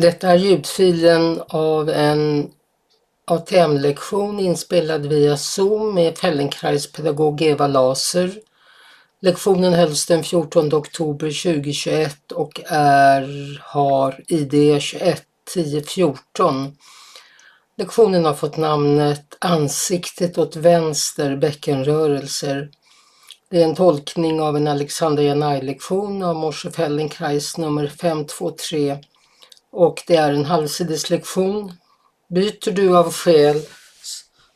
Detta är ljudfilen av en ATM-lektion inspelad via Zoom med Fellenkraispedagog Eva Laser. Lektionen hölls den 14 oktober 2021 och är, har ID 21 1014. Lektionen har fått namnet Ansiktet åt vänster bäckenrörelser. Det är en tolkning av en Alexander Janai-lektion av Morse Fellenkrais nummer 523 och det är en halvsideslektion. Byter du av skäl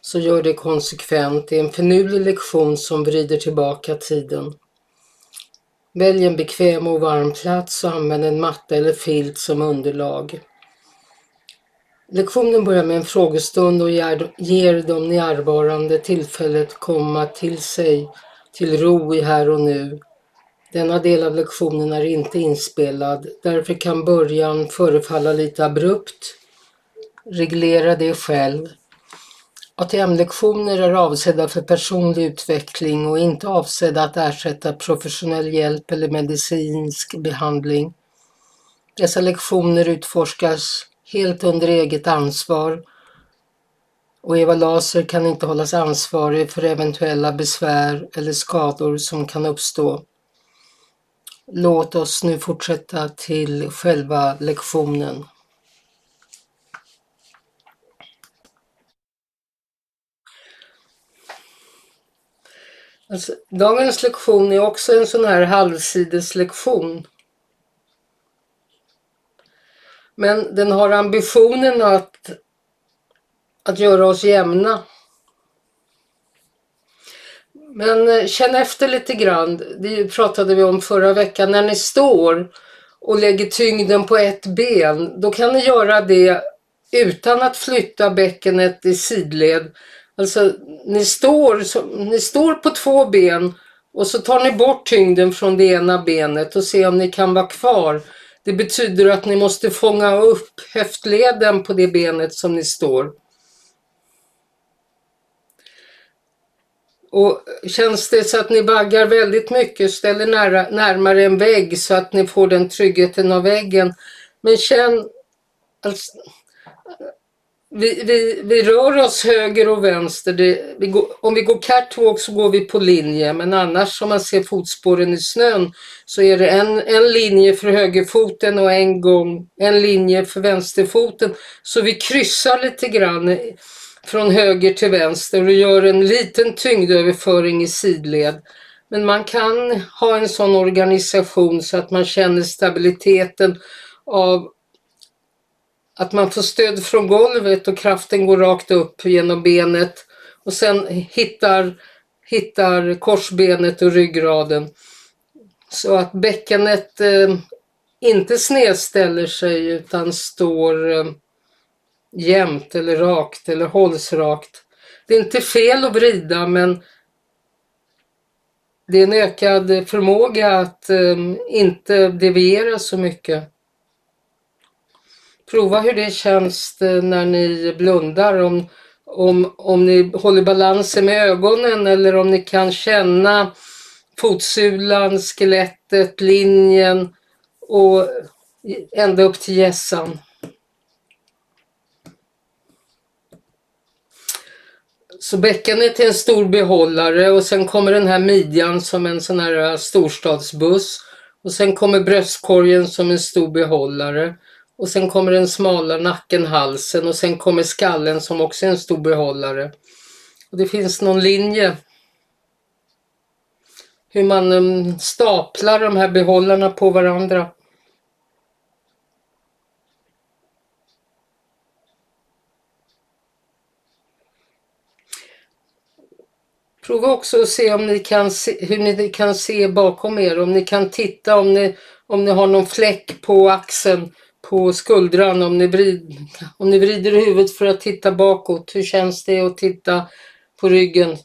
så gör det konsekvent. Det är en finurlig lektion som vrider tillbaka tiden. Välj en bekväm och varm plats och använd en matta eller filt som underlag. Lektionen börjar med en frågestund och ger de närvarande tillfället komma till sig, till ro i här och nu denna del av lektionen är inte inspelad, därför kan början förefalla lite abrupt. Reglera det själv. ATM-lektioner är avsedda för personlig utveckling och inte avsedda att ersätta professionell hjälp eller medicinsk behandling. Dessa lektioner utforskas helt under eget ansvar och Eva Laser kan inte hållas ansvarig för eventuella besvär eller skador som kan uppstå. Låt oss nu fortsätta till själva lektionen. Alltså, dagens lektion är också en sån här halvsideslektion. Men den har ambitionen att, att göra oss jämna. Men eh, känn efter lite grann, det pratade vi om förra veckan, när ni står och lägger tyngden på ett ben, då kan ni göra det utan att flytta bäckenet i sidled. Alltså ni står, ni står på två ben och så tar ni bort tyngden från det ena benet och ser om ni kan vara kvar. Det betyder att ni måste fånga upp höftleden på det benet som ni står. Och känns det så att ni baggar väldigt mycket, ställer nära, närmare en vägg så att ni får den tryggheten av väggen. Men känn, alltså, vi, vi, vi rör oss höger och vänster. Det, vi går, om vi går catwalk så går vi på linje men annars om man ser fotspåren i snön så är det en, en linje för högerfoten och en gång en linje för vänsterfoten. Så vi kryssar lite grann från höger till vänster och gör en liten tyngdöverföring i sidled. Men man kan ha en sån organisation så att man känner stabiliteten av att man får stöd från golvet och kraften går rakt upp genom benet och sen hittar, hittar korsbenet och ryggraden. Så att bäckenet eh, inte snedställer sig utan står eh, jämnt eller rakt eller hålls rakt. Det är inte fel att vrida men det är en ökad förmåga att um, inte deviera så mycket. Prova hur det känns eh, när ni blundar, om, om, om ni håller balansen med ögonen eller om ni kan känna fotsulan, skelettet, linjen och ända upp till gässan. Så bäckenet är en stor behållare och sen kommer den här midjan som en sån här äh, storstadsbuss. Och sen kommer bröstkorgen som en stor behållare. Och sen kommer den smala nacken, halsen och sen kommer skallen som också är en stor behållare. Och det finns någon linje hur man ähm, staplar de här behållarna på varandra. Prova också att se om ni kan se, hur ni kan se bakom er, om ni kan titta om ni, om ni har någon fläck på axeln, på skuldran, om ni, vrid, om ni vrider huvudet för att titta bakåt. Hur känns det att titta på ryggen?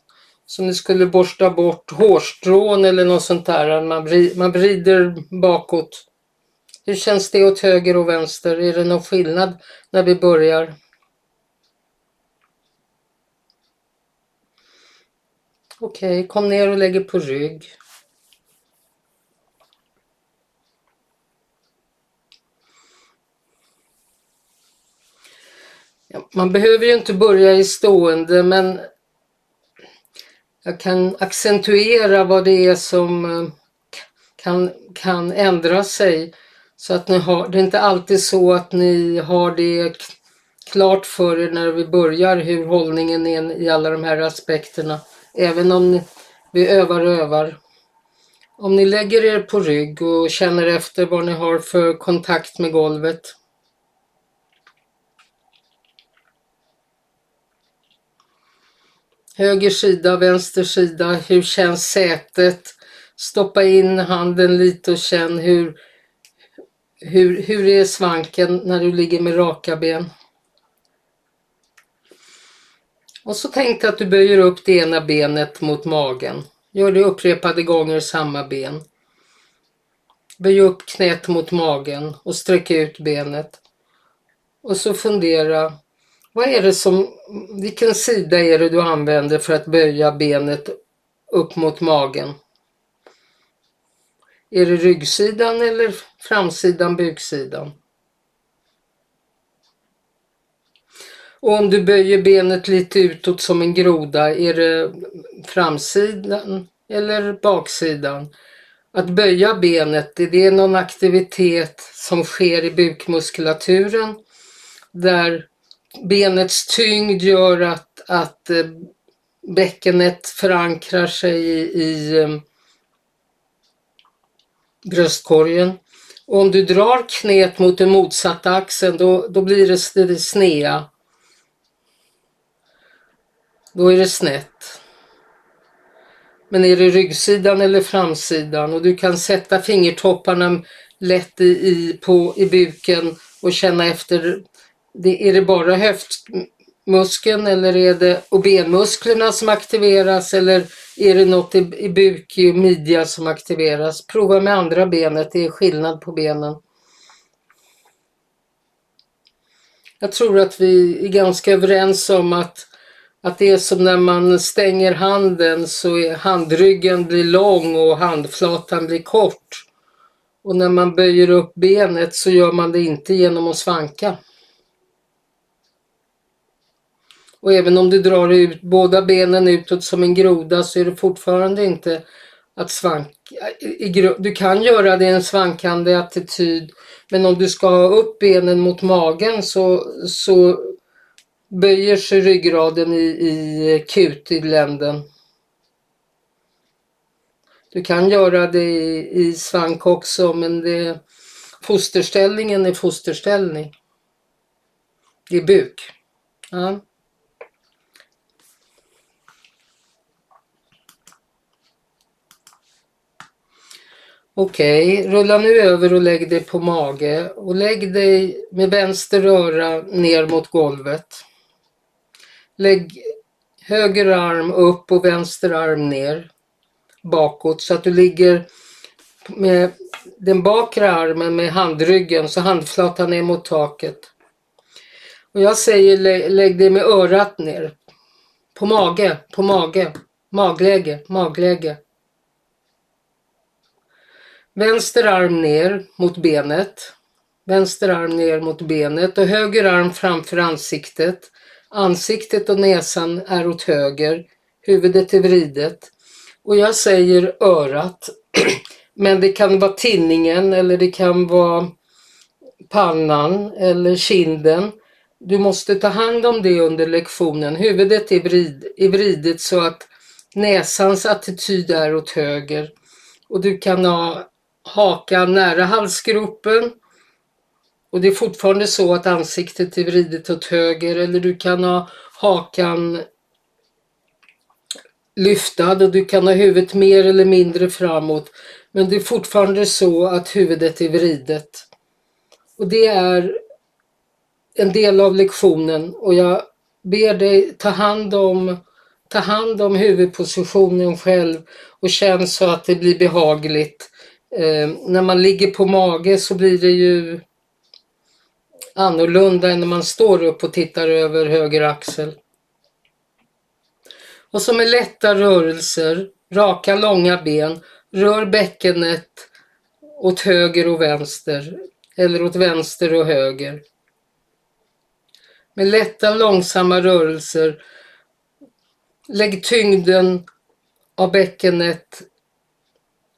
Som ni skulle borsta bort hårstrån eller något sånt där, man, vrid, man vrider bakåt. Hur känns det åt höger och vänster? Är det någon skillnad när vi börjar? Okej, okay, kom ner och lägg er på rygg. Ja, man behöver ju inte börja i stående men jag kan accentuera vad det är som eh, kan, kan ändra sig. Så att ni har, det är inte alltid så att ni har det klart för er när vi börjar hur hållningen är i alla de här aspekterna. Även om vi övar och övar. Om ni lägger er på rygg och känner efter vad ni har för kontakt med golvet. Höger sida, vänster sida, hur känns sätet? Stoppa in handen lite och känn hur, hur, hur är svanken när du ligger med raka ben? Och så tänk att du böjer upp det ena benet mot magen. Gör det upprepade gånger samma ben. Böj upp knät mot magen och sträck ut benet. Och så fundera, vad är det som, vilken sida är det du använder för att böja benet upp mot magen? Är det ryggsidan eller framsidan, buksidan? Och om du böjer benet lite utåt som en groda, är det framsidan eller baksidan? Att böja benet, är det någon aktivitet som sker i bukmuskulaturen där benets tyngd gör att, att eh, bäckenet förankrar sig i, i eh, bröstkorgen. Och om du drar knät mot den motsatta axeln då, då blir det, det snea. Då är det snett. Men är det ryggsidan eller framsidan och du kan sätta fingertopparna lätt i, i, på, i buken och känna efter. Det, är det bara höftmuskeln eller är det och benmusklerna som aktiveras eller är det något i, i buk och midja som aktiveras? Prova med andra benet, det är skillnad på benen. Jag tror att vi är ganska överens om att att det är som när man stänger handen så är handryggen blir lång och handflatan blir kort. Och när man böjer upp benet så gör man det inte genom att svanka. Och även om du drar ut båda benen utåt som en groda så är det fortfarande inte att svanka. Du kan göra det i en svankande attityd men om du ska ha upp benen mot magen så, så böjer sig ryggraden i, i kutidländen. Du kan göra det i, i svank också men det, fosterställningen är fosterställning. Det är buk. Ja. Okej, okay. rulla nu över och lägg dig på mage och lägg dig med vänster öra ner mot golvet. Lägg höger arm upp och vänster arm ner bakåt så att du ligger med den bakre armen med handryggen så handflatan är mot taket. Och jag säger lä lägg dig med örat ner. På mage, på mage, magläge, magläge. Vänster arm ner mot benet. Vänster arm ner mot benet och höger arm framför ansiktet. Ansiktet och näsan är åt höger, huvudet är vridet. Och jag säger örat, men det kan vara tinningen eller det kan vara pannan eller kinden. Du måste ta hand om det under lektionen. Huvudet är, vrid, är vridet så att näsans attityd är åt höger. Och du kan ha hakan nära halsgropen och det är fortfarande så att ansiktet är vridet åt höger eller du kan ha hakan lyftad och du kan ha huvudet mer eller mindre framåt. Men det är fortfarande så att huvudet är vridet. Och det är en del av lektionen och jag ber dig ta hand om, ta hand om huvudpositionen själv och känn så att det blir behagligt. Eh, när man ligger på mage så blir det ju annorlunda än när man står upp och tittar över höger axel. Och så med lätta rörelser, raka långa ben, rör bäckenet åt höger och vänster eller åt vänster och höger. med lätta långsamma rörelser. Lägg tyngden av bäckenet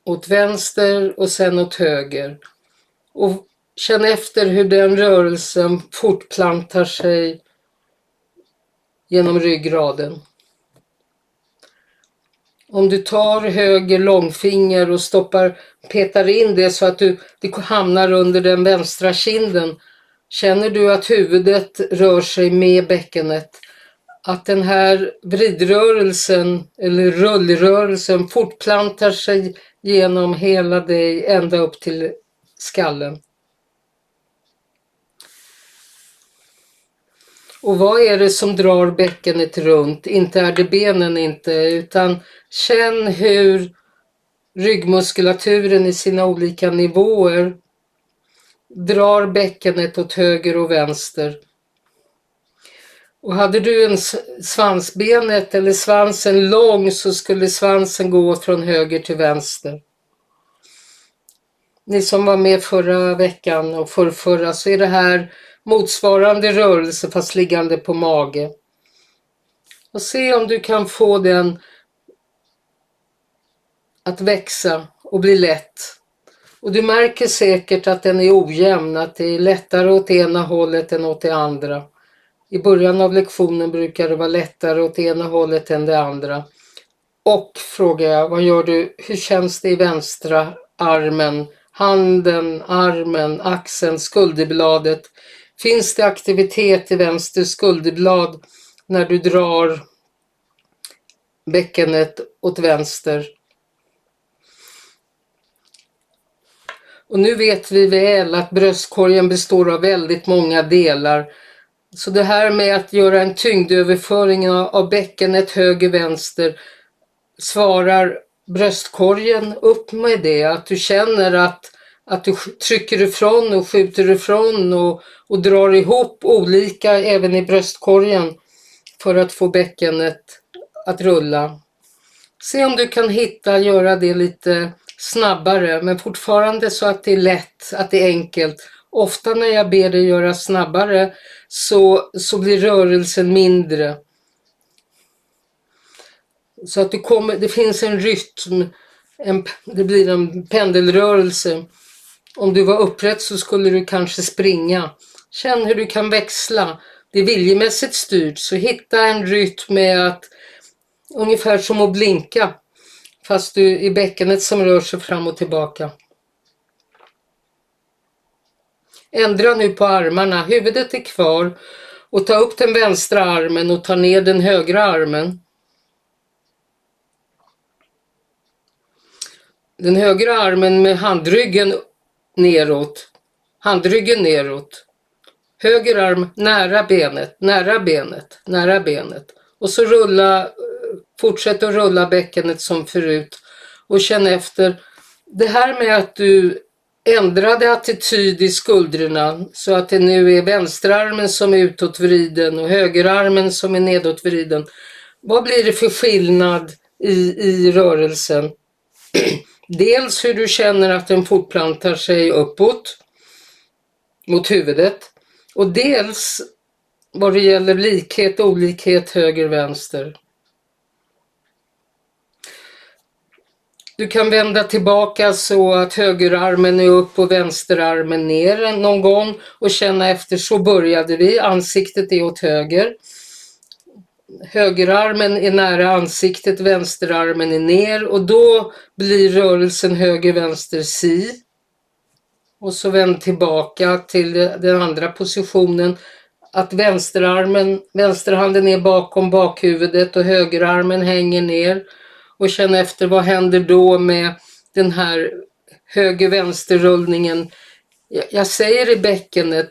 åt vänster och sen åt höger. Och känn efter hur den rörelsen fortplantar sig genom ryggraden. Om du tar höger långfinger och stoppar, petar in det så att du, det hamnar under den vänstra kinden. Känner du att huvudet rör sig med bäckenet? Att den här vridrörelsen eller rullrörelsen fortplantar sig genom hela dig ända upp till skallen. Och vad är det som drar bäckenet runt? Inte är det benen inte, utan känn hur ryggmuskulaturen i sina olika nivåer drar bäckenet åt höger och vänster. Och hade du en svansbenet eller svansen lång så skulle svansen gå från höger till vänster. Ni som var med förra veckan och förrförra så är det här motsvarande rörelse fast liggande på mage. Och se om du kan få den att växa och bli lätt. Och du märker säkert att den är ojämn, att det är lättare åt ena hållet än åt det andra. I början av lektionen brukar det vara lättare åt ena hållet än det andra. Och frågar jag, vad gör du, hur känns det i vänstra armen, handen, armen, axeln, skulderbladet? Finns det aktivitet i vänster skulderblad när du drar bäckenet åt vänster? Och nu vet vi väl att bröstkorgen består av väldigt många delar. Så det här med att göra en tyngdöverföring av bäckenet höger-vänster svarar bröstkorgen upp med det, att du känner att, att du trycker ifrån och skjuter ifrån och, och drar ihop olika även i bröstkorgen för att få bäckenet att rulla. Se om du kan hitta, göra det lite snabbare men fortfarande så att det är lätt, att det är enkelt. Ofta när jag ber dig göra snabbare så, så blir rörelsen mindre. Så att det, kommer, det finns en rytm, en, det blir en pendelrörelse. Om du var upprätt så skulle du kanske springa. Känn hur du kan växla. Det är viljemässigt styrt, så hitta en rytm med att ungefär som att blinka fast du i bäckenet som rör sig fram och tillbaka. Ändra nu på armarna, huvudet är kvar och ta upp den vänstra armen och ta ner den högra armen. Den högra armen med handryggen neråt, handryggen neråt. Höger arm nära benet, nära benet, nära benet. Och så rulla Fortsätt att rulla bäckenet som förut och känn efter. Det här med att du ändrade attityd i skuldrorna så att det nu är vänsterarmen som är utåtvriden och högerarmen som är nedåtvriden. Vad blir det för skillnad i, i rörelsen? Dels hur du känner att den fortplantar sig uppåt mot huvudet och dels vad det gäller likhet och olikhet höger-vänster. Du kan vända tillbaka så att högerarmen är upp och vänsterarmen ner någon gång och känna efter så började vi. Ansiktet är åt höger. Högerarmen är nära ansiktet, vänsterarmen är ner och då blir rörelsen höger-vänster si. Och så vänd tillbaka till den andra positionen. Att vänsterarmen, vänsterhanden är bakom bakhuvudet och högerarmen hänger ner och känn efter vad händer då med den här höger-vänster-rullningen. Jag säger i bäckenet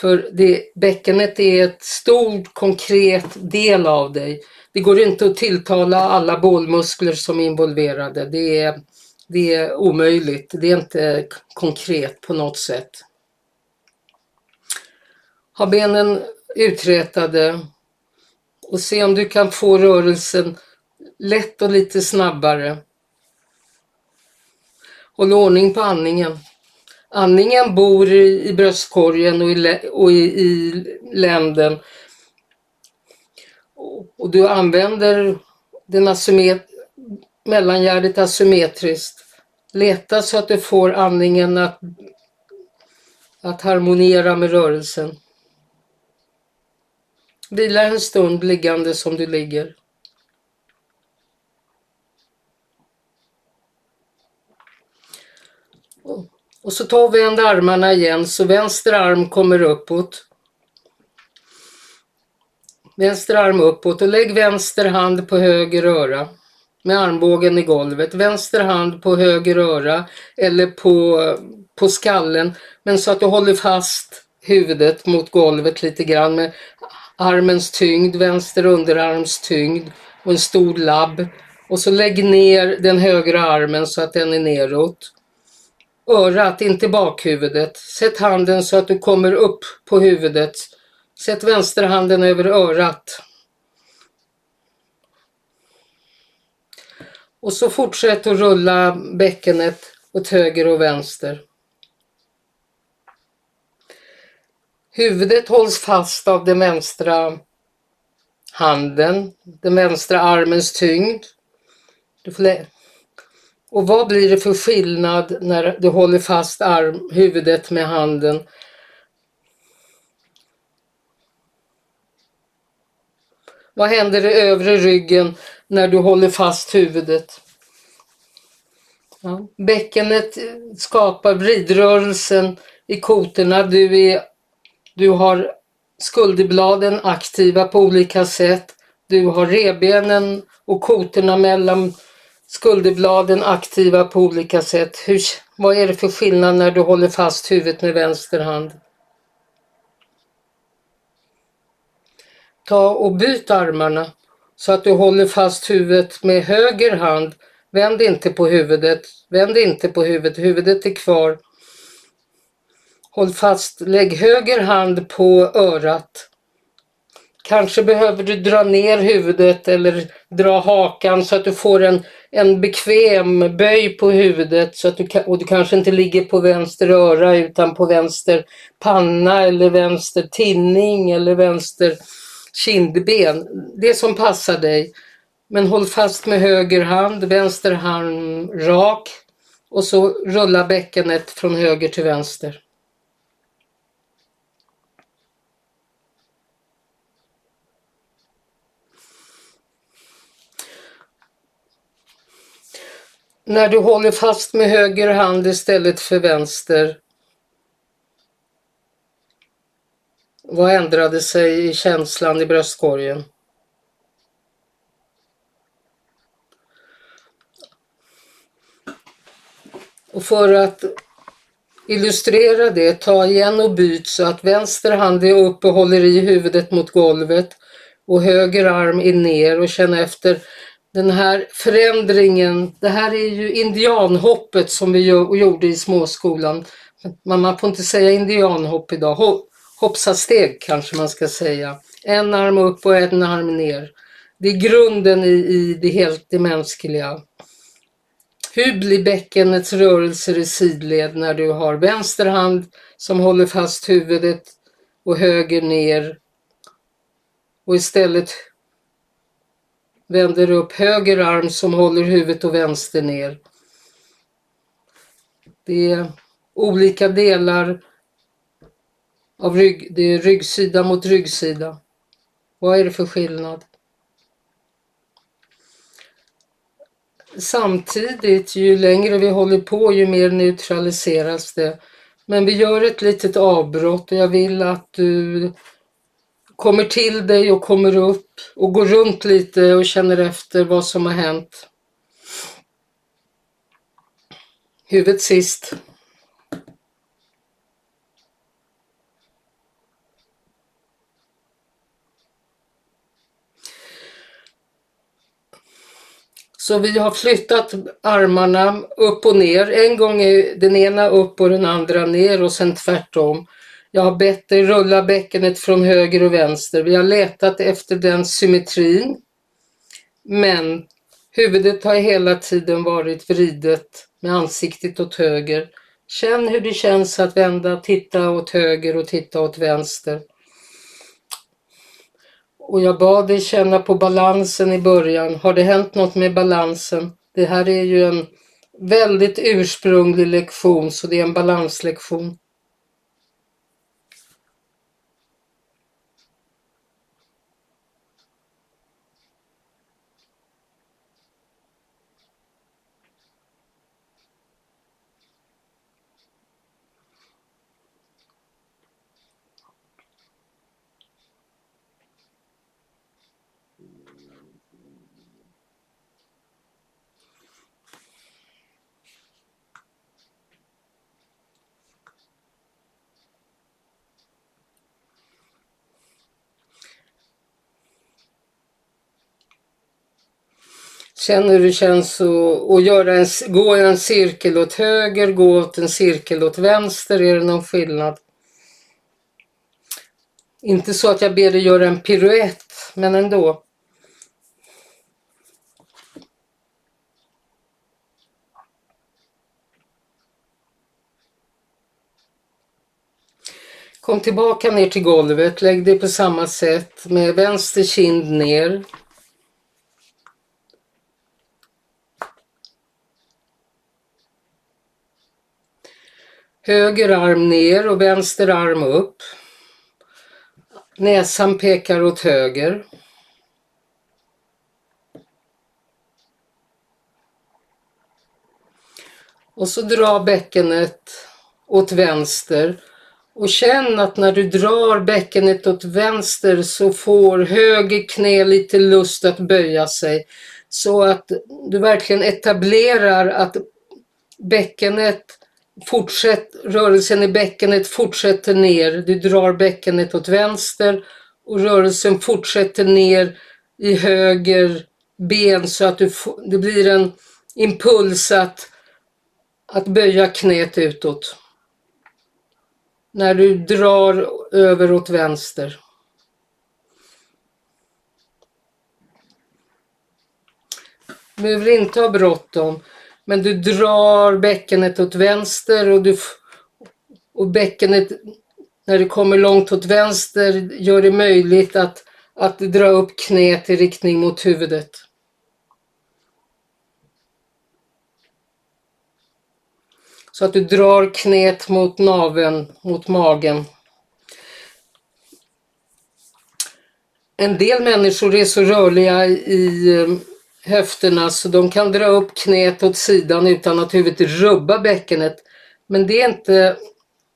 för det, bäckenet är ett stort konkret del av dig. Det går inte att tilltala alla bålmuskler som är involverade. Det är, det är omöjligt. Det är inte konkret på något sätt. Ha benen uträtade och se om du kan få rörelsen lätt och lite snabbare. Håll ordning på andningen andningen bor i, bröstkorgen och i, och i, i länden. Och, och du använder den asymmet mellangärdet asymmetriskt. Leta så att du får andningen att, att harmoniera med rörelsen. Vila en stund liggande som du ligger. Och så ta och vänd armarna igen så vänster arm kommer uppåt. Vänster arm uppåt och lägg vänster hand på höger öra med armbågen i golvet. Vänster hand på höger öra eller på, på skallen men så att du håller fast huvudet mot golvet lite grann med armens tyngd, vänster underarms tyngd och en stor labb. Och så lägg ner den högra armen så att den är neråt. Örat, inte bakhuvudet. Sätt handen så att du kommer upp på huvudet. Sätt vänsterhanden över örat. Och så fortsätt att rulla bäckenet åt höger och vänster. Huvudet hålls fast av den vänstra handen, den vänstra armens tyngd och vad blir det för skillnad när du håller fast arm, huvudet med handen? Vad händer i övre ryggen när du håller fast huvudet? Ja. Bäckenet skapar vridrörelsen i kotorna. Du är du har skulderbladen aktiva på olika sätt. Du har rebenen och kotorna mellan skulderbladen aktiva på olika sätt. Hur, vad är det för skillnad när du håller fast huvudet med vänster hand? Ta och byt armarna så att du håller fast huvudet med höger hand. Vänd inte på huvudet, vänd inte på huvudet, huvudet är kvar. Håll fast, lägg höger hand på örat. Kanske behöver du dra ner huvudet eller dra hakan så att du får en, en bekväm böj på huvudet så att du, och du kanske inte ligger på vänster öra utan på vänster panna eller vänster tinning eller vänster kindben. Det som passar dig. Men håll fast med höger hand, vänster hand rak och så rulla bäckenet från höger till vänster. När du håller fast med höger hand istället för vänster. Vad ändrade sig i känslan i bröstkorgen? Och för att illustrera det, ta igen och byt så att vänster hand är upp och håller i huvudet mot golvet och höger arm är ner och känn efter den här förändringen, det här är ju indianhoppet som vi gjorde i småskolan. Men man får inte säga indianhopp idag, hoppsasteg kanske man ska säga. En arm upp och en arm ner. Det är grunden i, i det helt det mänskliga. Hur blir bäckenets rörelser i sidled när du har vänster hand som håller fast huvudet och höger ner och istället Vänder upp höger arm som håller huvudet och vänster ner. Det är olika delar av rygg, det är ryggsida mot ryggsida. Vad är det för skillnad? Samtidigt, ju längre vi håller på, ju mer neutraliseras det. Men vi gör ett litet avbrott och jag vill att du kommer till dig och kommer upp och går runt lite och känner efter vad som har hänt. Huvudet sist. Så vi har flyttat armarna upp och ner. En gång är den ena upp och den andra ner och sen tvärtom. Jag har bett dig rulla bäckenet från höger och vänster. Vi har letat efter den symmetrin. Men huvudet har hela tiden varit vridet med ansiktet åt höger. Känn hur det känns att vända, titta åt höger och titta åt vänster. Och jag bad dig känna på balansen i början. Har det hänt något med balansen? Det här är ju en väldigt ursprunglig lektion så det är en balanslektion. Känn hur det känns att, att göra en, gå en cirkel åt höger, gå åt en cirkel åt vänster. Är det någon skillnad? Inte så att jag ber dig göra en piruett, men ändå. Kom tillbaka ner till golvet, lägg dig på samma sätt med vänster kind ner. Höger arm ner och vänster arm upp. Näsan pekar åt höger. Och så dra bäckenet åt vänster. Och känn att när du drar bäckenet åt vänster så får höger knä lite lust att böja sig. Så att du verkligen etablerar att bäckenet Fortsätt, rörelsen i bäckenet fortsätter ner. Du drar bäckenet åt vänster och rörelsen fortsätter ner i höger ben så att du, det blir en impuls att, att böja knät utåt. När du drar över åt vänster. Du behöver inte ha bråttom. Men du drar bäckenet åt vänster och, du, och bäckenet när det kommer långt åt vänster gör det möjligt att, att dra upp knät i riktning mot huvudet. Så att du drar knät mot naven, mot magen. En del människor är så rörliga i eh, höfterna så de kan dra upp knät åt sidan utan att huvudet rubbar bäckenet. Men det är inte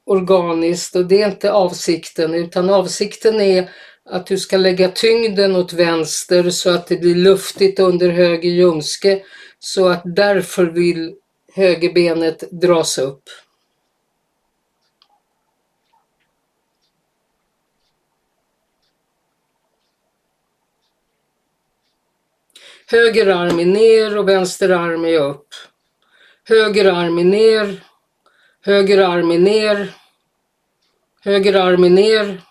organiskt och det är inte avsikten utan avsikten är att du ska lägga tyngden åt vänster så att det blir luftigt under höger ljumske så att därför vill högerbenet dras upp. Höger arm är ner och vänster arm är upp. Höger arm är ner. Höger arm är ner. Höger arm är ner.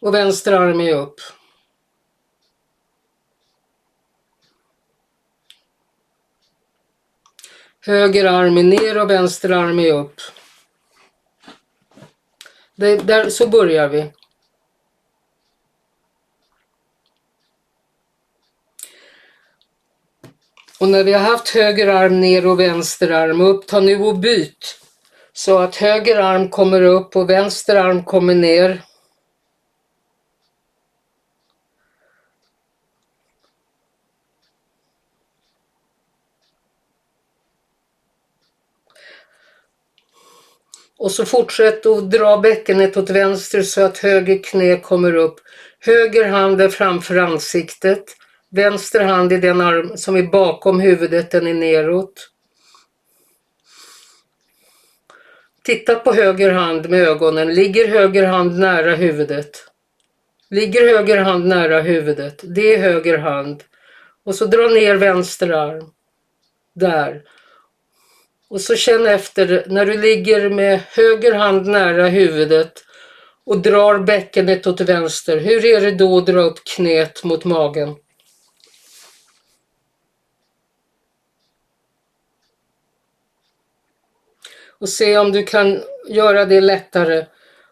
Och vänster arm är upp. Höger arm är ner och vänster arm är upp. Det, där, så börjar vi. Och när vi har haft höger arm ner och vänster arm upp, ta nu och byt. Så att höger arm kommer upp och vänster arm kommer ner. Och så fortsätt att dra bäckenet åt vänster så att höger knä kommer upp. Höger hand är framför ansiktet. Vänster hand i den arm som är bakom huvudet, den är neråt. Titta på höger hand med ögonen. Ligger höger hand nära huvudet? Ligger höger hand nära huvudet? Det är höger hand. Och så dra ner vänster arm. Där. Och så känn efter när du ligger med höger hand nära huvudet och drar bäckenet åt vänster. Hur är det då att dra upp knät mot magen? Och se om du kan göra det lättare.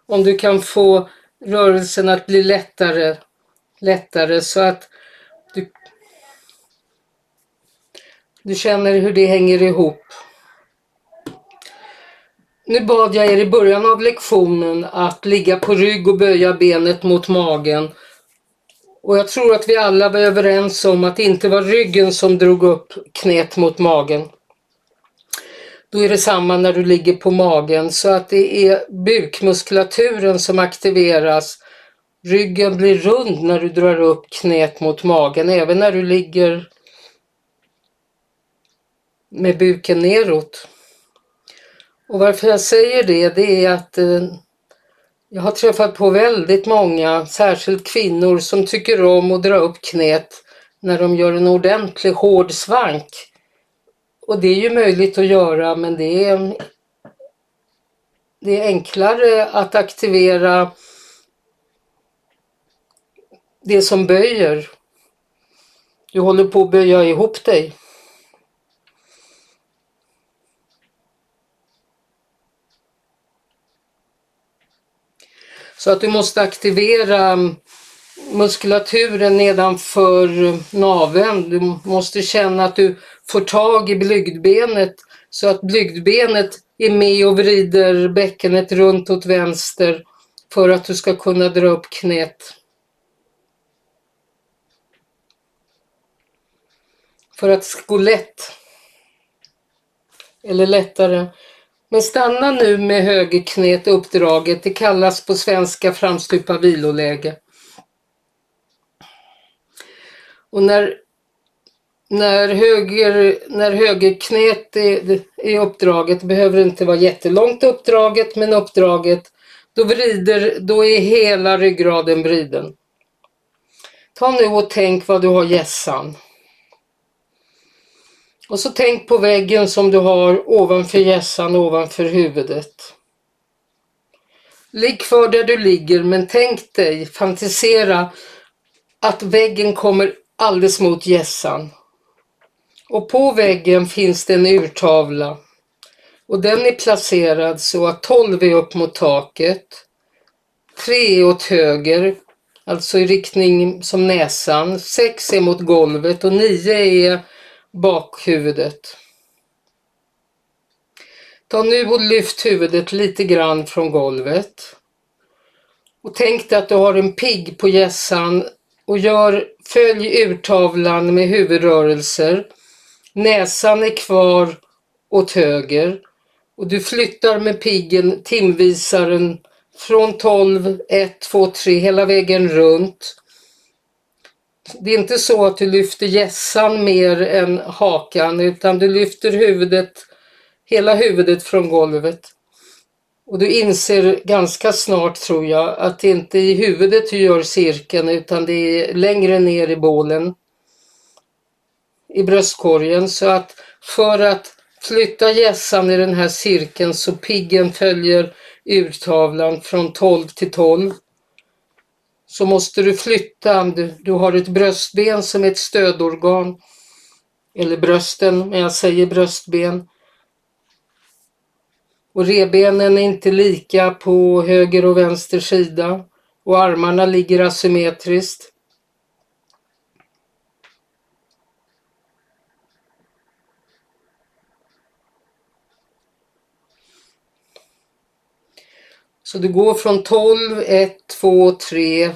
Om du kan få rörelsen att bli lättare, lättare så att du, du känner hur det hänger ihop. Nu bad jag er i början av lektionen att ligga på rygg och böja benet mot magen. Och jag tror att vi alla var överens om att det inte var ryggen som drog upp knät mot magen. Då är det samma när du ligger på magen så att det är bukmuskulaturen som aktiveras. Ryggen blir rund när du drar upp knät mot magen även när du ligger med buken neråt. Och varför jag säger det, det är att eh, jag har träffat på väldigt många, särskilt kvinnor, som tycker om att dra upp knät när de gör en ordentlig hård svank. Och det är ju möjligt att göra men det är, det är enklare att aktivera det som böjer. Du håller på att böja ihop dig. Så att du måste aktivera muskulaturen nedanför naveln. Du måste känna att du får tag i blygdbenet så att blygdbenet är med och vrider bäckenet runt åt vänster för att du ska kunna dra upp knät. För att det ska gå lätt. Eller lättare. Men stanna nu med högerknät uppdraget. Det kallas på svenska framstupa viloläge. Och när, när, höger, när högerknät är, är uppdraget, behöver det inte vara jättelångt uppdraget, men uppdraget, då, vrider, då är hela ryggraden vriden. Ta nu och tänk vad du har gässan. Och så tänk på väggen som du har ovanför gässan, ovanför huvudet. Ligg kvar där du ligger men tänk dig, fantisera att väggen kommer alldeles mot gässan. Och på väggen finns det en urtavla. Och den är placerad så att 12 är upp mot taket. 3 är åt höger, alltså i riktning som näsan. 6 är mot golvet och 9 är bakhuvudet. Ta nu och lyft huvudet lite grann från golvet. Och tänk dig att du har en pigg på gässan och gör, följ urtavlan med huvudrörelser. Näsan är kvar åt höger och du flyttar med piggen timvisaren från 12, 1, 2, 3 hela vägen runt. Det är inte så att du lyfter gässan mer än hakan utan du lyfter huvudet, hela huvudet från golvet. Och du inser ganska snart tror jag att det inte är i huvudet du gör cirkeln utan det är längre ner i bålen. I bröstkorgen så att för att flytta gässan i den här cirkeln så piggen följer urtavlan från 12 till 12 så måste du flytta, du, du har ett bröstben som är ett stödorgan eller brösten, men jag säger bröstben och rebenen är inte lika på höger och vänster sida och armarna ligger asymmetriskt. Så du går från 12, 1, 2, 3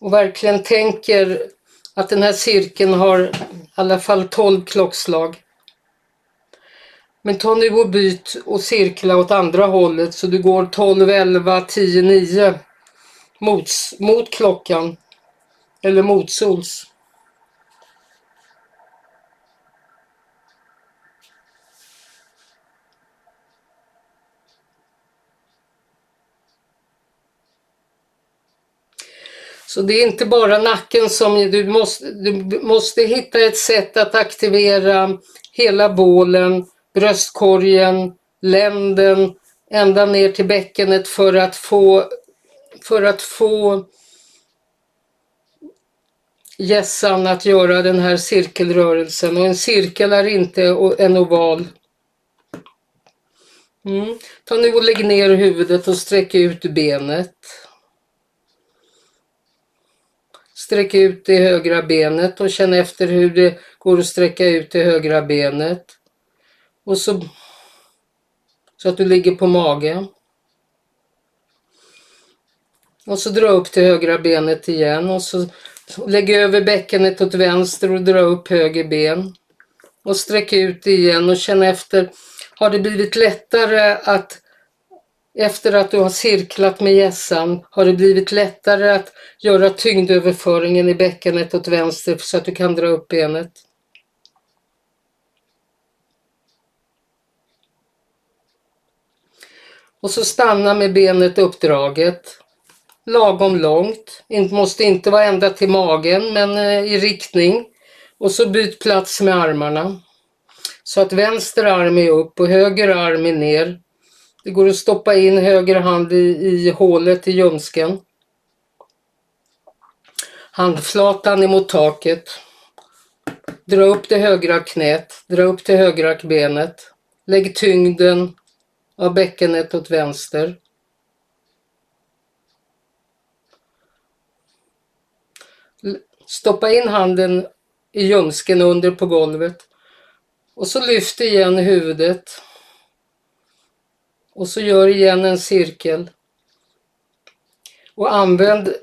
och verkligen tänker att den här cirkeln har i alla fall 12 klockslag. Men ta nu och byt och cirkla åt andra hållet så du går 12, 11, 10, 9 mot, mot klockan eller motsols. Så det är inte bara nacken som du måste, du måste hitta ett sätt att aktivera hela bålen bröstkorgen, länden, ända ner till bäckenet för att få, för att få gässan att göra den här cirkelrörelsen och en cirkel är inte en oval. Mm. Ta nu och lägg ner huvudet och sträck ut benet. Sträck ut det högra benet och känn efter hur det går att sträcka ut det högra benet. Och så, så att du ligger på mage. Och så dra upp det högra benet igen och så lägg över bäckenet åt vänster och dra upp höger ben. Och sträck ut det igen och känn efter, har det blivit lättare att efter att du har cirklat med gässan har det blivit lättare att göra tyngdöverföringen i bäckenet åt vänster så att du kan dra upp benet. Och så stanna med benet uppdraget. Lagom långt. Det måste inte vara ända till magen men eh, i riktning. Och så byt plats med armarna. Så att vänster arm är upp och höger arm är ner. Det går att stoppa in höger hand i, i hålet i ljumsken. Handflatan emot taket. Dra upp det högra knät, dra upp det högra benet. Lägg tyngden av bäckenet åt vänster. Stoppa in handen i ljumsken under på golvet. Och så lyft igen huvudet. Och så gör igen en cirkel. Och använd,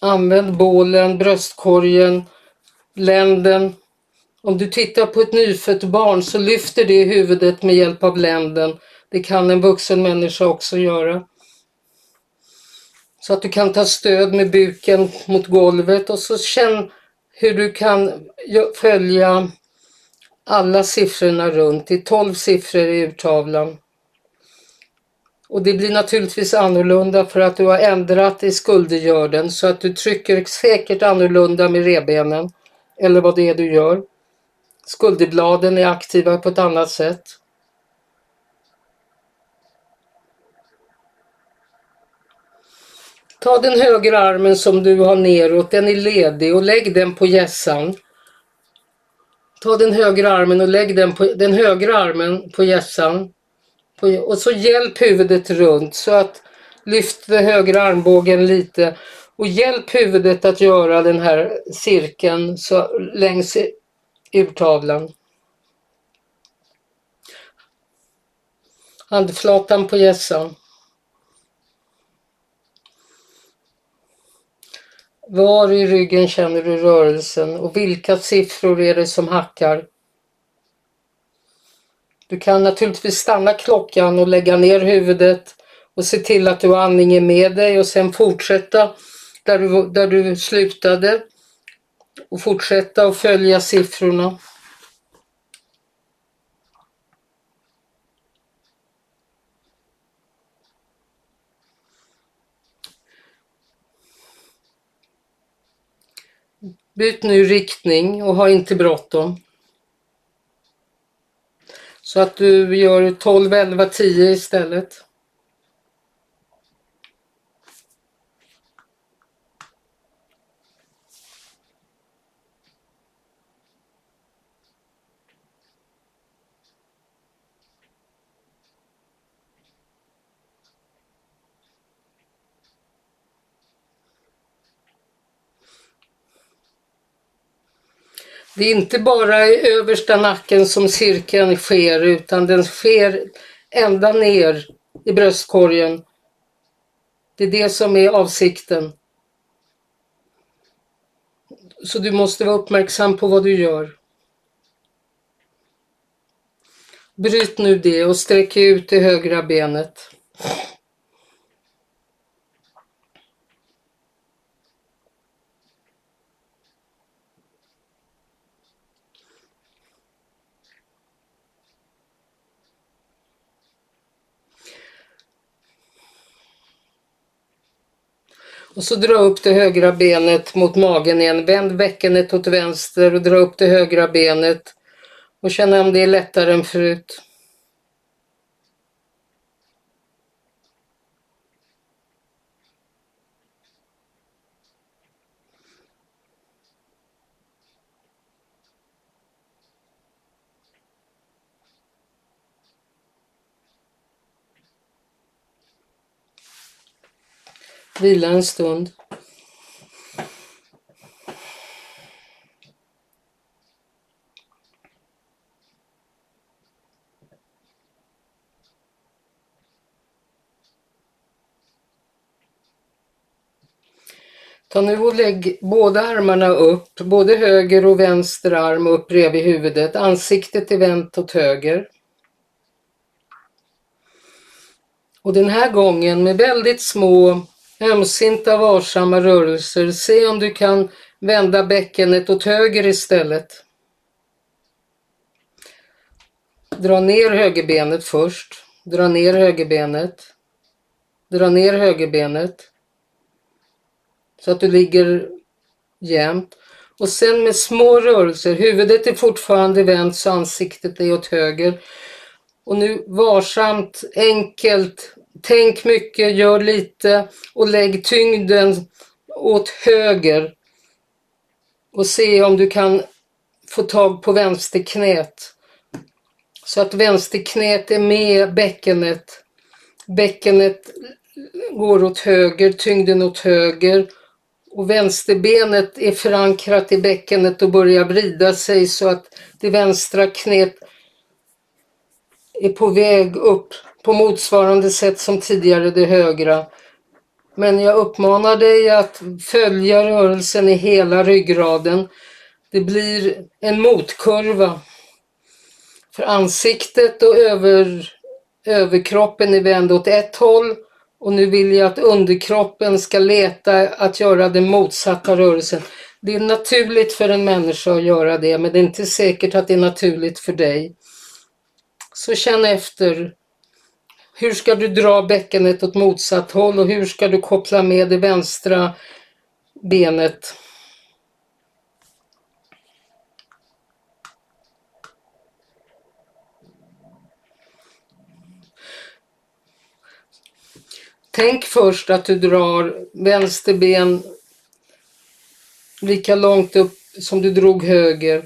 använd bålen, bröstkorgen, länden. Om du tittar på ett nyfött barn så lyfter det huvudet med hjälp av länden. Det kan en vuxen människa också göra. Så att du kan ta stöd med buken mot golvet och så känn hur du kan följa alla siffrorna runt. Det är 12 siffror i urtavlan. Och det blir naturligtvis annorlunda för att du har ändrat i skuldergörden så att du trycker säkert annorlunda med rebenen eller vad det är du gör. Skulderbladen är aktiva på ett annat sätt. Ta den högra armen som du har neråt, den är ledig och lägg den på gässan. Ta den högra armen och lägg den, på, den högra armen på gässan. Och så hjälp huvudet runt så att lyft den högra armbågen lite och hjälp huvudet att göra den här cirkeln så, längs urtavlan. Handflatan på hjässan. Var i ryggen känner du rörelsen och vilka siffror är det som hackar? Du kan naturligtvis stanna klockan och lägga ner huvudet och se till att du har andningen med dig och sen fortsätta där du, där du slutade och fortsätta att följa siffrorna. Byt nu riktning och ha inte bråttom. Så att du gör 12, 11, 10 istället. Det är inte bara i översta nacken som cirkeln sker utan den sker ända ner i bröstkorgen. Det är det som är avsikten. Så du måste vara uppmärksam på vad du gör. Bryt nu det och sträck ut det högra benet. Och så dra upp det högra benet mot magen igen. Vänd bäckenet åt vänster och dra upp det högra benet. Och känna om det är lättare än förut. Vila en stund. Ta nu och lägg båda armarna upp, både höger och vänster arm upp bredvid huvudet. Ansiktet är vänt åt höger. Och den här gången med väldigt små, ömsinta, varsamma rörelser, se om du kan vända bäckenet åt höger istället. Dra ner högerbenet först. Dra ner högerbenet. Dra ner högerbenet. Så att du ligger jämnt. Och sen med små rörelser, huvudet är fortfarande vänt så ansiktet är åt höger. Och nu varsamt, enkelt, tänk mycket, gör lite och lägg tyngden åt höger. Och se om du kan få tag på vänsterknät. Så att vänsterknät är med bäckenet. Bäckenet går åt höger, tyngden åt höger och vänsterbenet är förankrat i bäckenet och börjar vrida sig så att det vänstra knät är på väg upp på motsvarande sätt som tidigare det högra. Men jag uppmanar dig att följa rörelsen i hela ryggraden. Det blir en motkurva. För ansiktet och över, överkroppen är vänd åt ett håll och nu vill jag att underkroppen ska leta att göra den motsatta rörelsen. Det är naturligt för en människa att göra det, men det är inte säkert att det är naturligt för dig. Så känn efter. Hur ska du dra bäckenet åt motsatt håll och hur ska du koppla med det vänstra benet? Tänk först att du drar vänster ben lika långt upp som du drog höger.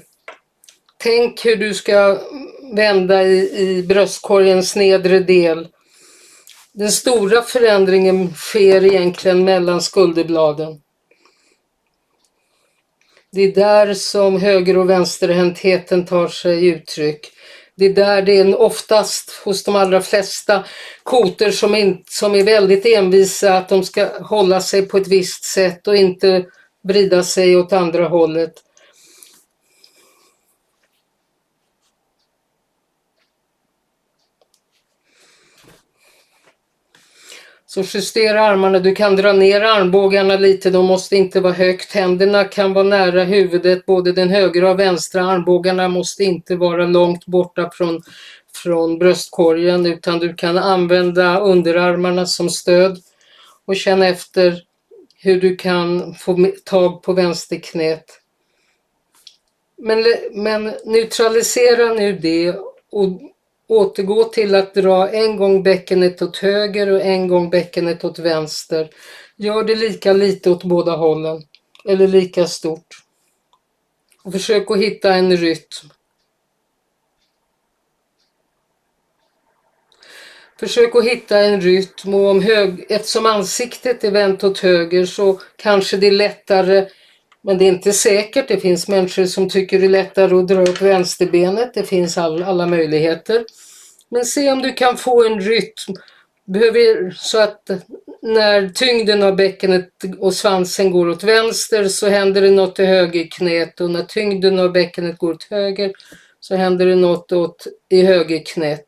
Tänk hur du ska vända i, i bröstkorgens nedre del. Den stora förändringen sker egentligen mellan skulderbladen. Det är där som höger och vänsterhäntheten tar sig uttryck. Det är där det är oftast hos de allra flesta koter som, in, som är väldigt envisa att de ska hålla sig på ett visst sätt och inte vrida sig åt andra hållet. Så justera armarna, du kan dra ner armbågarna lite, de måste inte vara högt. Händerna kan vara nära huvudet, både den högra och vänstra armbågarna måste inte vara långt borta från, från bröstkorgen utan du kan använda underarmarna som stöd och känna efter hur du kan få tag på vänsterknät. Men, men neutralisera nu det och Återgå till att dra en gång bäckenet åt höger och en gång bäckenet åt vänster. Gör det lika lite åt båda hållen, eller lika stort. Och försök att hitta en rytm. Försök att hitta en rytm och om hög, eftersom ansiktet är vänt åt höger så kanske det är lättare men det är inte säkert. Det finns människor som tycker det är lättare att dra upp vänsterbenet. Det finns all, alla möjligheter. Men se om du kan få en rytm behöver, så att när tyngden av bäckenet och svansen går åt vänster så händer det något i högerknät och när tyngden av bäckenet går åt höger så händer det något åt, i högerknät.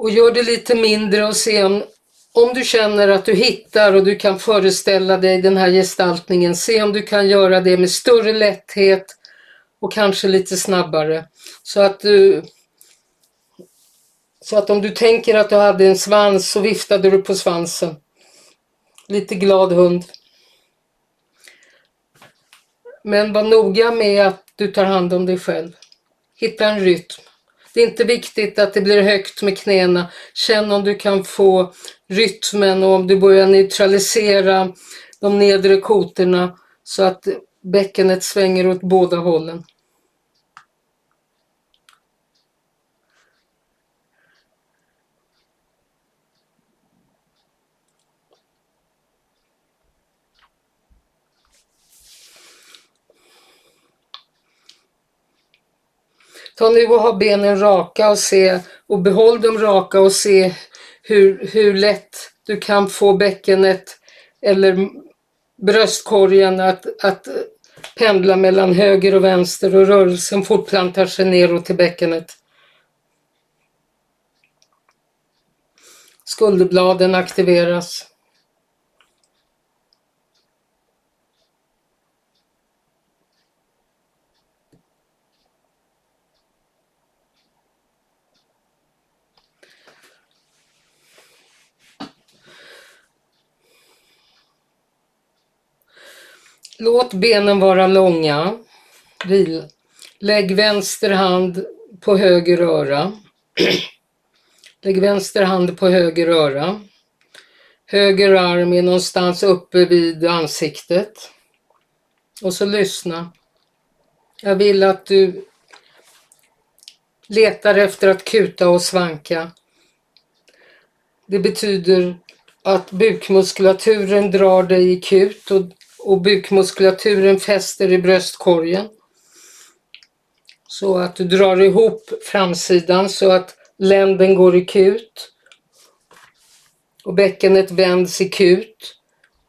Och gör det lite mindre och se om, om du känner att du hittar och du kan föreställa dig den här gestaltningen, se om du kan göra det med större lätthet och kanske lite snabbare. Så att du så att om du tänker att du hade en svans så viftade du på svansen. Lite glad hund. Men var noga med att du tar hand om dig själv. Hitta en rytm. Det är inte viktigt att det blir högt med knäna. Känn om du kan få rytmen och om du börjar neutralisera de nedre kotorna så att bäckenet svänger åt båda hållen. Ta nu och ha benen raka och se och behåll dem raka och se hur, hur lätt du kan få bäckenet eller bröstkorgen att, att pendla mellan höger och vänster och rörelsen fortplantar sig neråt till bäckenet. Skulderbladen aktiveras. Låt benen vara långa. Lägg vänster hand på höger öra. Lägg vänster hand på höger öra. Höger arm är någonstans uppe vid ansiktet. Och så lyssna. Jag vill att du letar efter att kuta och svanka. Det betyder att bukmuskulaturen drar dig i kut och och bukmuskulaturen fäster i bröstkorgen. Så att du drar ihop framsidan så att länden går i kut. Och bäckenet vänds i kut.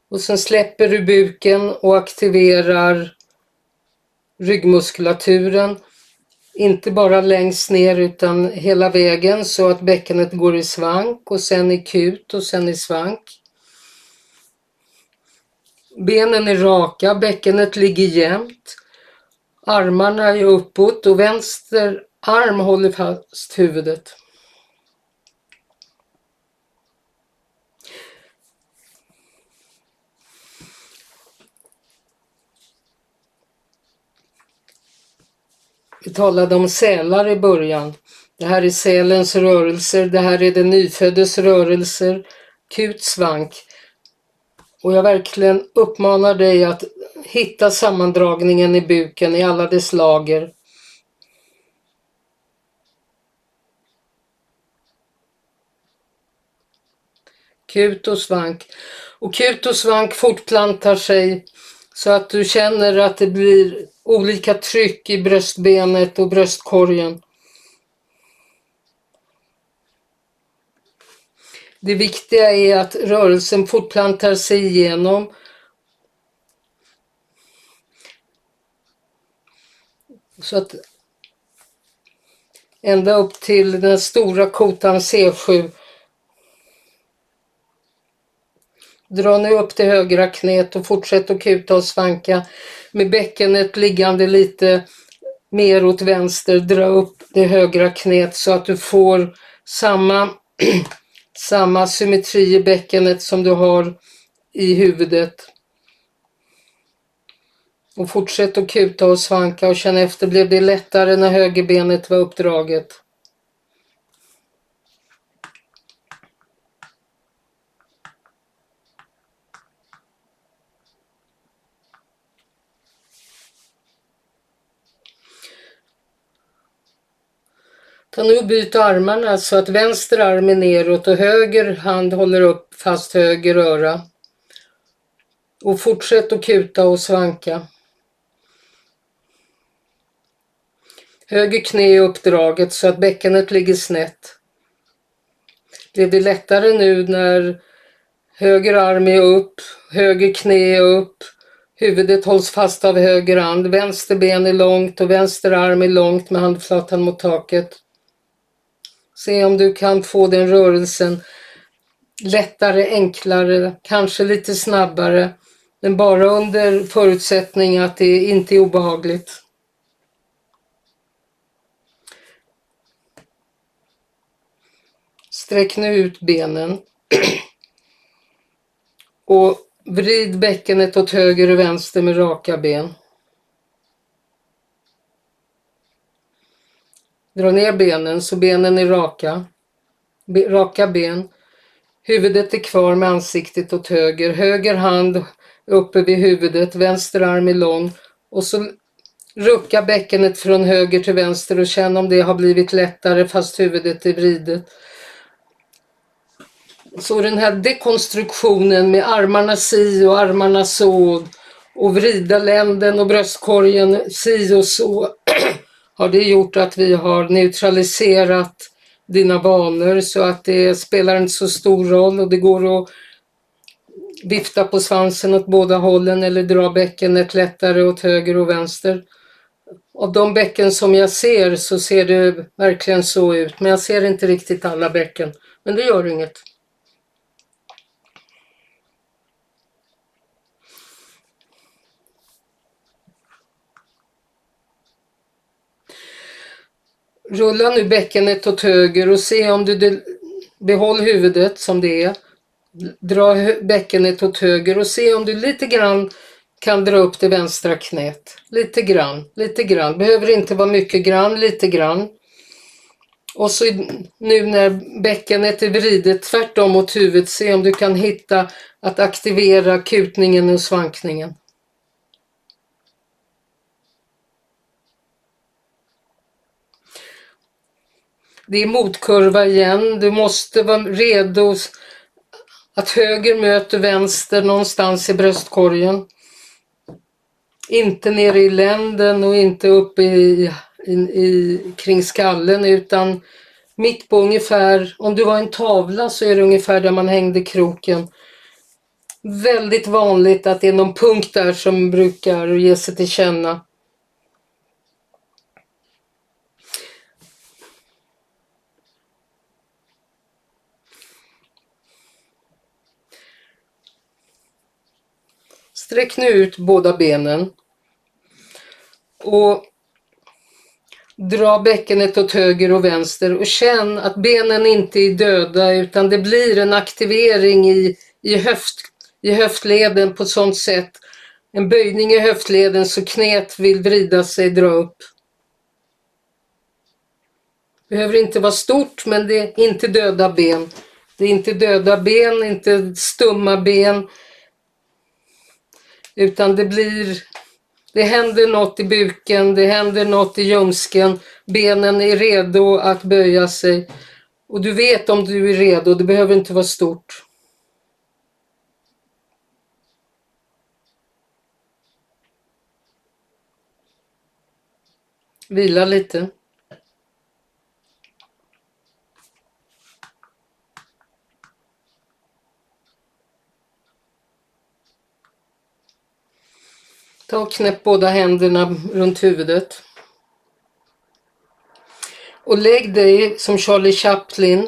Och sen släpper du buken och aktiverar ryggmuskulaturen. Inte bara längst ner utan hela vägen så att bäckenet går i svank och sen i kut och sen i svank. Benen är raka, bäckenet ligger jämnt. Armarna är uppåt och vänster arm håller fast huvudet. Vi talade om sälar i början. Det här är sälens rörelser, det här är den nyföddes rörelser, kut, svank. Och jag verkligen uppmanar dig att hitta sammandragningen i buken i alla dess lager. Kut och svank. Och kut och svank fortplantar sig så att du känner att det blir olika tryck i bröstbenet och bröstkorgen. Det viktiga är att rörelsen fortplantar sig igenom så att ända upp till den stora kotan C7. Dra nu upp det högra knät och fortsätt att kuta och svanka med bäckenet liggande lite mer åt vänster. Dra upp det högra knät så att du får samma samma symmetri i bäckenet som du har i huvudet. Och fortsätt att kuta och svanka och känna efter, blev det lättare när högerbenet var uppdraget? Ta nu och byt armarna så att vänster arm är neråt och höger hand håller upp fast höger öra. Och fortsätt att kuta och svanka. Höger knä är uppdraget så att bäckenet ligger snett. Det blir lättare nu när höger arm är upp, höger knä är upp, huvudet hålls fast av höger hand, vänster ben är långt och vänster arm är långt med handflatan mot taket. Se om du kan få den rörelsen lättare, enklare, kanske lite snabbare. Men bara under förutsättning att det inte är obehagligt. Sträck nu ut benen. Och vrid bäckenet åt höger och vänster med raka ben. Dra ner benen så benen är raka. Be, raka ben. Huvudet är kvar med ansiktet åt höger. Höger hand uppe vid huvudet. Vänster arm är lång. Och så rucka bäckenet från höger till vänster och känn om det har blivit lättare fast huvudet är vridet. Så den här dekonstruktionen med armarna si och armarna så och vrida länden och bröstkorgen si och så har det gjort att vi har neutraliserat dina vanor så att det spelar inte så stor roll och det går att vifta på svansen åt båda hållen eller dra bäckenet lättare åt höger och vänster. Av de bäcken som jag ser så ser det verkligen så ut, men jag ser inte riktigt alla bäcken. Men det gör inget. Rulla nu bäckenet åt höger och se om du behåll huvudet som det är. Dra bäckenet åt höger och se om du lite grann kan dra upp det vänstra knät. Lite grann, lite grann. Behöver inte vara mycket grann, lite grann. Och så nu när bäckenet är vridet tvärtom mot huvudet, se om du kan hitta att aktivera kutningen och svankningen. Det är motkurva igen. Du måste vara redo att höger möter vänster någonstans i bröstkorgen. Inte nere i länden och inte uppe i, i, i, kring skallen utan mitt på ungefär, om du var en tavla så är det ungefär där man hängde kroken. Väldigt vanligt att det är någon punkt där som brukar ge sig till känna. Sträck nu ut båda benen. Och dra bäckenet åt höger och vänster och känn att benen inte är döda utan det blir en aktivering i, i, höft, i höftleden på sådant sätt. En böjning i höftleden så knät vill vrida sig, dra upp. Behöver inte vara stort men det är inte döda ben. Det är inte döda ben, inte stumma ben. Utan det blir, det händer något i buken, det händer något i ljumsken, benen är redo att böja sig. Och du vet om du är redo, det behöver inte vara stort. Vila lite. Ta och knäpp båda händerna runt huvudet. Och lägg dig som Charlie Chaplin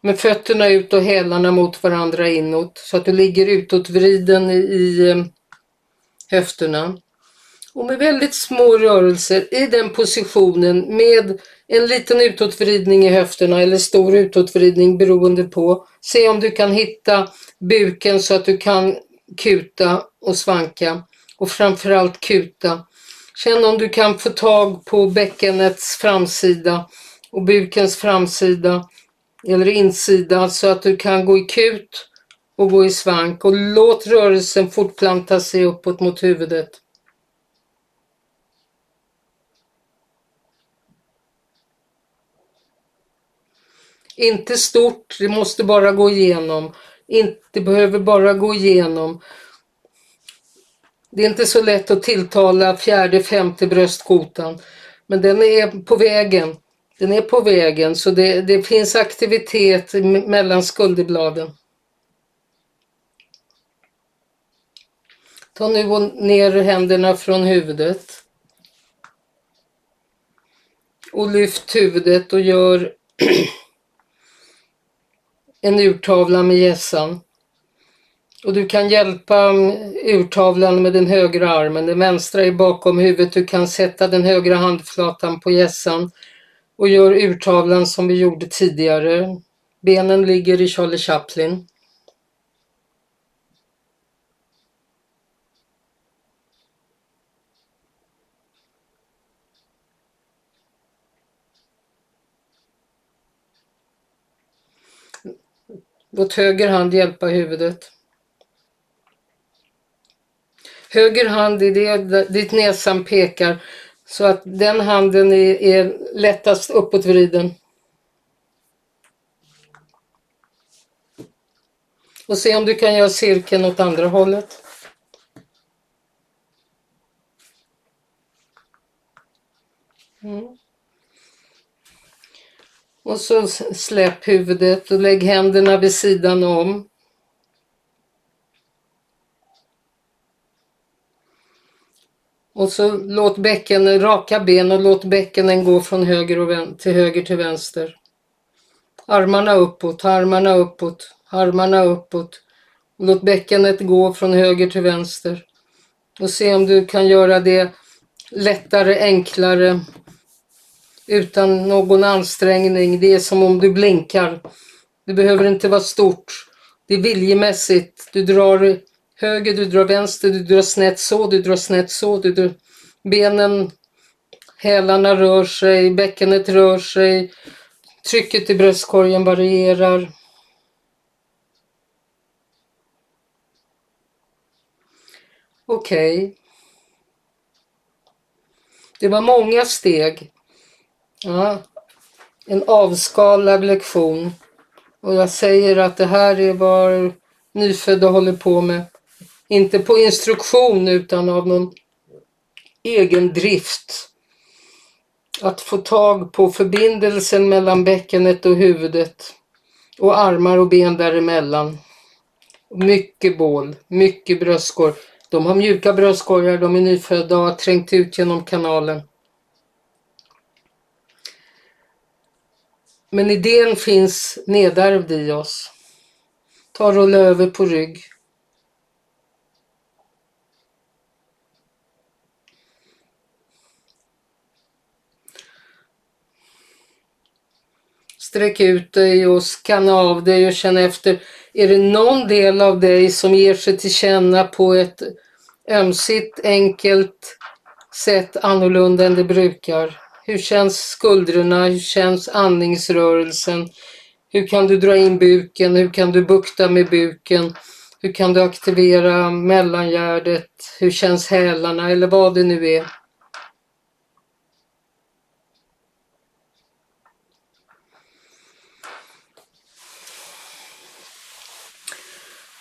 med fötterna ut och hälarna mot varandra inåt så att du ligger utåtvriden i, i eh, höfterna. Och med väldigt små rörelser i den positionen med en liten utåtvridning i höfterna eller stor utåtvridning beroende på. Se om du kan hitta buken så att du kan kuta och svanka och framförallt kuta. Känn om du kan få tag på bäckenets framsida och bukens framsida eller insida så att du kan gå i kut och gå i svank och låt rörelsen fortplanta sig uppåt mot huvudet. Inte stort, det måste bara gå igenom. Det behöver bara gå igenom. Det är inte så lätt att tilltala fjärde, femte bröstkotan. Men den är på vägen. Den är på vägen så det, det finns aktivitet mellan skulderbladen. Ta nu ner händerna från huvudet. Och lyft huvudet och gör en urtavla med gässan. Och du kan hjälpa mm, urtavlan med den högra armen. Den vänstra är bakom huvudet. Du kan sätta den högra handflatan på gässan och gör urtavlan som vi gjorde tidigare. Benen ligger i Charlie Chaplin. Låt höger hand hjälpa huvudet. Höger hand är det dit näsan pekar så att den handen är, är lättast uppåtvriden. Och se om du kan göra cirkeln åt andra hållet. Mm. Och så släpp huvudet och lägg händerna vid sidan om. Och så låt bäcken, raka ben och låt bäckenen gå från höger och till höger till vänster. Armarna uppåt, armarna uppåt, armarna uppåt. Låt bäckenet gå från höger till vänster. Och se om du kan göra det lättare, enklare, utan någon ansträngning. Det är som om du blinkar. Det behöver inte vara stort. Det är viljemässigt. Du drar höger, du drar vänster, du drar snett så, du drar snett så. Du drar... Benen, hälarna rör sig, bäckenet rör sig. Trycket i bröstkorgen varierar. Okej. Okay. Det var många steg. Ja, en avskalad lektion. Och jag säger att det här är vad nyfödda håller på med. Inte på instruktion utan av någon egen drift. Att få tag på förbindelsen mellan bäckenet och huvudet och armar och ben däremellan. Mycket bål, mycket bröstkorg. De har mjuka bröstkorgar, de är nyfödda och har trängt ut genom kanalen. Men idén finns nedärvd i oss. Ta och rulla över på rygg. Sträck ut dig och skanna av dig och känn efter. Är det någon del av dig som ger sig till känna på ett ömsigt, enkelt sätt annorlunda än det brukar? Hur känns skuldrorna? Hur känns andningsrörelsen? Hur kan du dra in buken? Hur kan du bukta med buken? Hur kan du aktivera mellangärdet? Hur känns hälarna? Eller vad det nu är.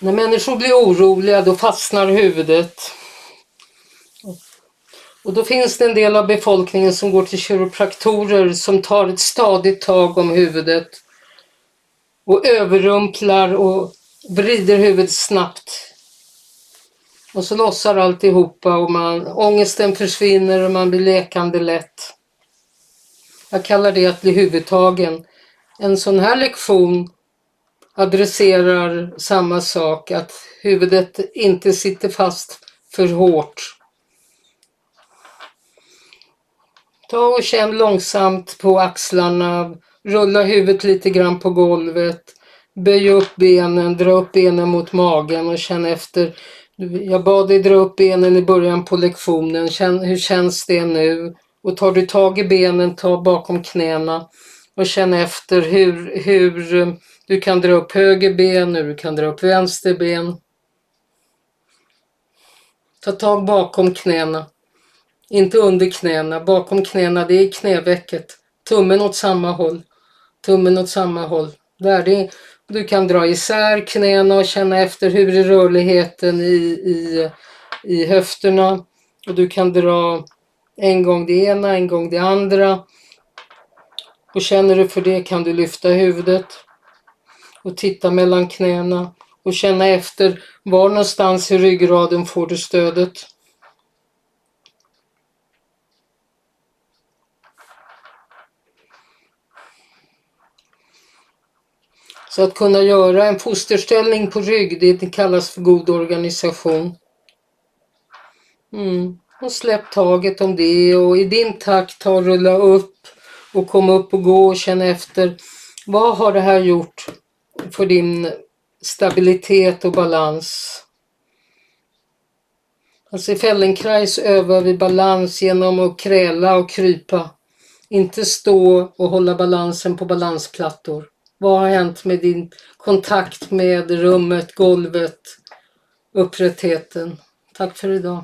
När människor blir oroliga då fastnar huvudet. Och då finns det en del av befolkningen som går till kiropraktorer som tar ett stadigt tag om huvudet och överrumplar och vrider huvudet snabbt. Och så lossar alltihopa och man, ångesten försvinner och man blir lekande lätt. Jag kallar det att bli huvudtagen. En sån här lektion adresserar samma sak, att huvudet inte sitter fast för hårt. Ta och känn långsamt på axlarna, rulla huvudet lite grann på golvet, böj upp benen, dra upp benen mot magen och känn efter. Jag bad dig dra upp benen i början på lektionen, känn, hur känns det nu? Och tar du tag i benen, ta bakom knäna och känn efter hur, hur du kan dra upp höger ben, du kan dra upp vänster ben. Ta tag bakom knäna. Inte under knäna, bakom knäna, det är knävecket. Tummen åt samma håll. Tummen åt samma håll. Där det, du kan dra isär knäna och känna efter hur är rörligheten i, i, i höfterna. Och du kan dra en gång det ena, en gång det andra. Och känner du för det kan du lyfta huvudet och titta mellan knäna och känna efter var någonstans i ryggraden får du stödet. Så att kunna göra en fosterställning på rygg, det kallas för god organisation. Mm. Och släpp taget om det och i din takt ta och rulla upp och komma upp och gå och känna efter. Vad har det här gjort för din stabilitet och balans? Alltså i Feldenkrais övar vi balans genom att kräla och krypa. Inte stå och hålla balansen på balansplattor. Vad har hänt med din kontakt med rummet, golvet, upprättheten? Tack för idag.